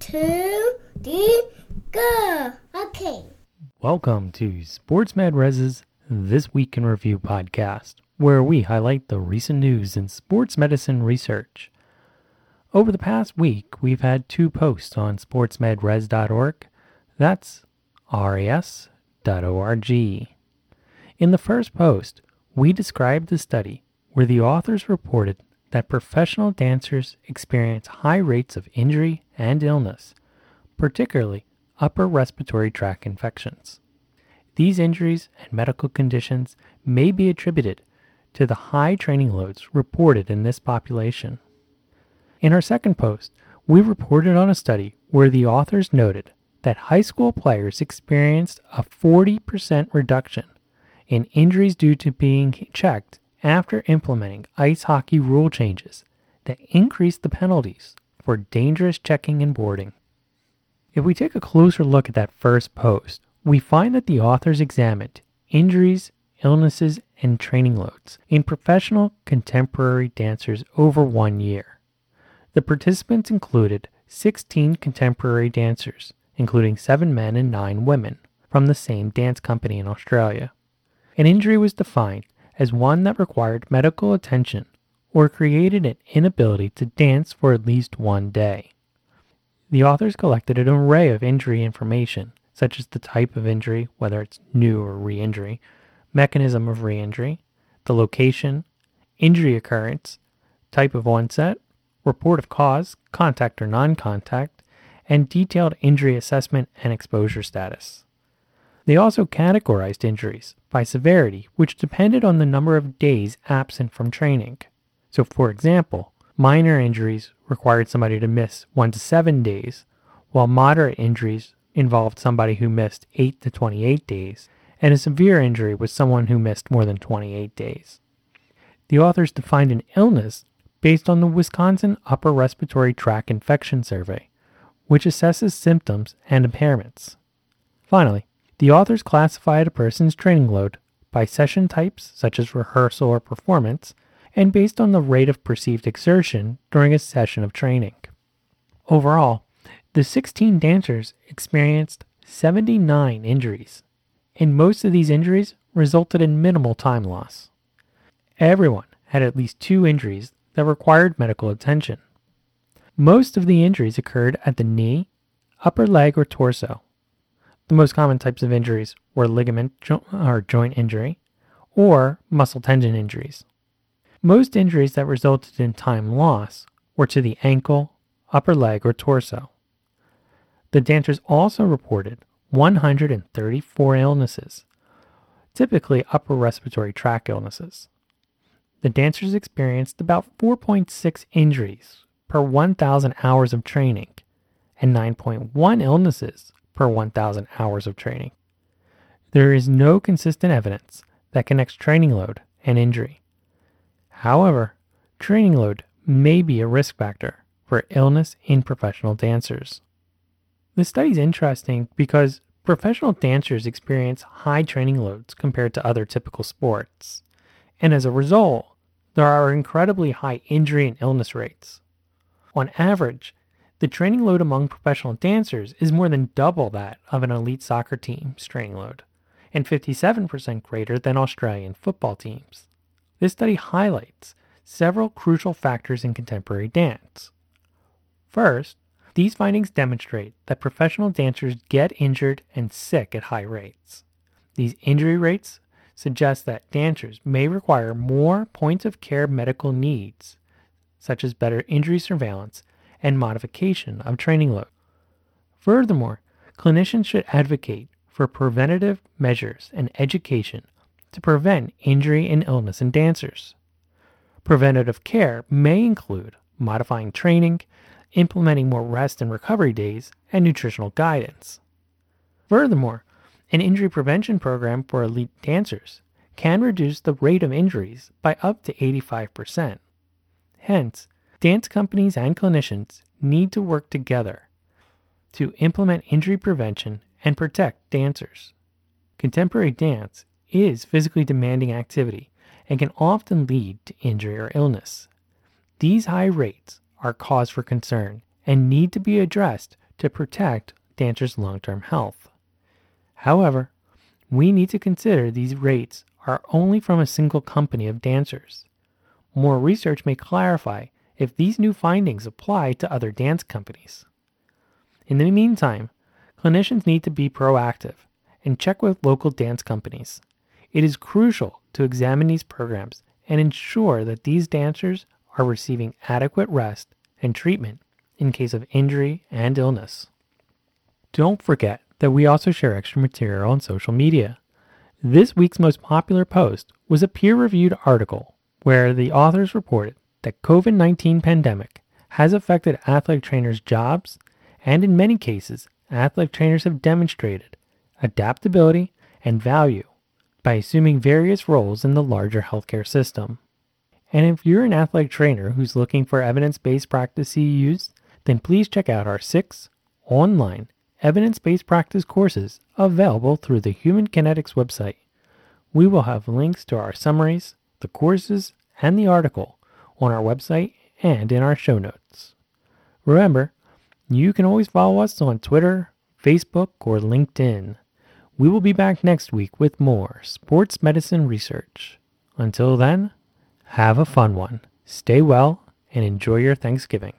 two, three, go. Okay. Welcome to Sports Med Res's This Week in Review podcast, where we highlight the recent news in sports medicine research. Over the past week, we've had two posts on sportsmedres.org. That's ras.org. In the first post, we described the study where the authors reported that professional dancers experience high rates of injury and illness, particularly upper respiratory tract infections. These injuries and medical conditions may be attributed to the high training loads reported in this population. In our second post, we reported on a study where the authors noted that high school players experienced a 40% reduction in injuries due to being checked after implementing ice hockey rule changes that increased the penalties for dangerous checking and boarding. If we take a closer look at that first post, we find that the authors examined injuries, illnesses, and training loads in professional contemporary dancers over one year. The participants included 16 contemporary dancers, including 7 men and 9 women, from the same dance company in Australia. An injury was defined as one that required medical attention or created an inability to dance for at least one day. The authors collected an array of injury information, such as the type of injury, whether it's new or re injury, mechanism of re injury, the location, injury occurrence, type of onset, report of cause, contact or non contact, and detailed injury assessment and exposure status. They also categorized injuries by severity, which depended on the number of days absent from training. So, for example, minor injuries required somebody to miss 1 to 7 days, while moderate injuries involved somebody who missed 8 to 28 days, and a severe injury was someone who missed more than 28 days. The authors defined an illness based on the Wisconsin Upper Respiratory Tract Infection Survey, which assesses symptoms and impairments. Finally, the authors classified a person's training load by session types, such as rehearsal or performance, and based on the rate of perceived exertion during a session of training. Overall, the 16 dancers experienced 79 injuries, and most of these injuries resulted in minimal time loss. Everyone had at least two injuries that required medical attention. Most of the injuries occurred at the knee, upper leg, or torso. The most common types of injuries were ligament jo- or joint injury or muscle tendon injuries. Most injuries that resulted in time loss were to the ankle, upper leg, or torso. The dancers also reported 134 illnesses, typically upper respiratory tract illnesses. The dancers experienced about 4.6 injuries per 1,000 hours of training and 9.1 illnesses per 1,000 hours of training. There is no consistent evidence that connects training load and injury. However, training load may be a risk factor for illness in professional dancers. This study is interesting because professional dancers experience high training loads compared to other typical sports, and as a result, there are incredibly high injury and illness rates. On average, the training load among professional dancers is more than double that of an elite soccer team's training load, and 57% greater than Australian football teams. This study highlights several crucial factors in contemporary dance. First, these findings demonstrate that professional dancers get injured and sick at high rates. These injury rates suggest that dancers may require more points of care medical needs, such as better injury surveillance and modification of training load. Furthermore, clinicians should advocate for preventative measures and education to prevent injury and illness in dancers. Preventative care may include modifying training, implementing more rest and recovery days, and nutritional guidance. Furthermore, an injury prevention program for elite dancers can reduce the rate of injuries by up to 85%. Hence, Dance companies and clinicians need to work together to implement injury prevention and protect dancers. Contemporary dance is physically demanding activity and can often lead to injury or illness. These high rates are cause for concern and need to be addressed to protect dancers' long term health. However, we need to consider these rates are only from a single company of dancers. More research may clarify if these new findings apply to other dance companies. In the meantime, clinicians need to be proactive and check with local dance companies. It is crucial to examine these programs and ensure that these dancers are receiving adequate rest and treatment in case of injury and illness. Don't forget that we also share extra material on social media. This week's most popular post was a peer-reviewed article where the authors reported that COVID-19 pandemic has affected athletic trainers' jobs and in many cases athletic trainers have demonstrated adaptability and value by assuming various roles in the larger healthcare system. And if you're an athletic trainer who's looking for evidence based practice CEUs, then please check out our six online evidence based practice courses available through the Human Kinetics website. We will have links to our summaries, the courses, and the article on our website and in our show notes. Remember, you can always follow us on Twitter, Facebook, or LinkedIn. We will be back next week with more sports medicine research. Until then, have a fun one, stay well, and enjoy your Thanksgiving.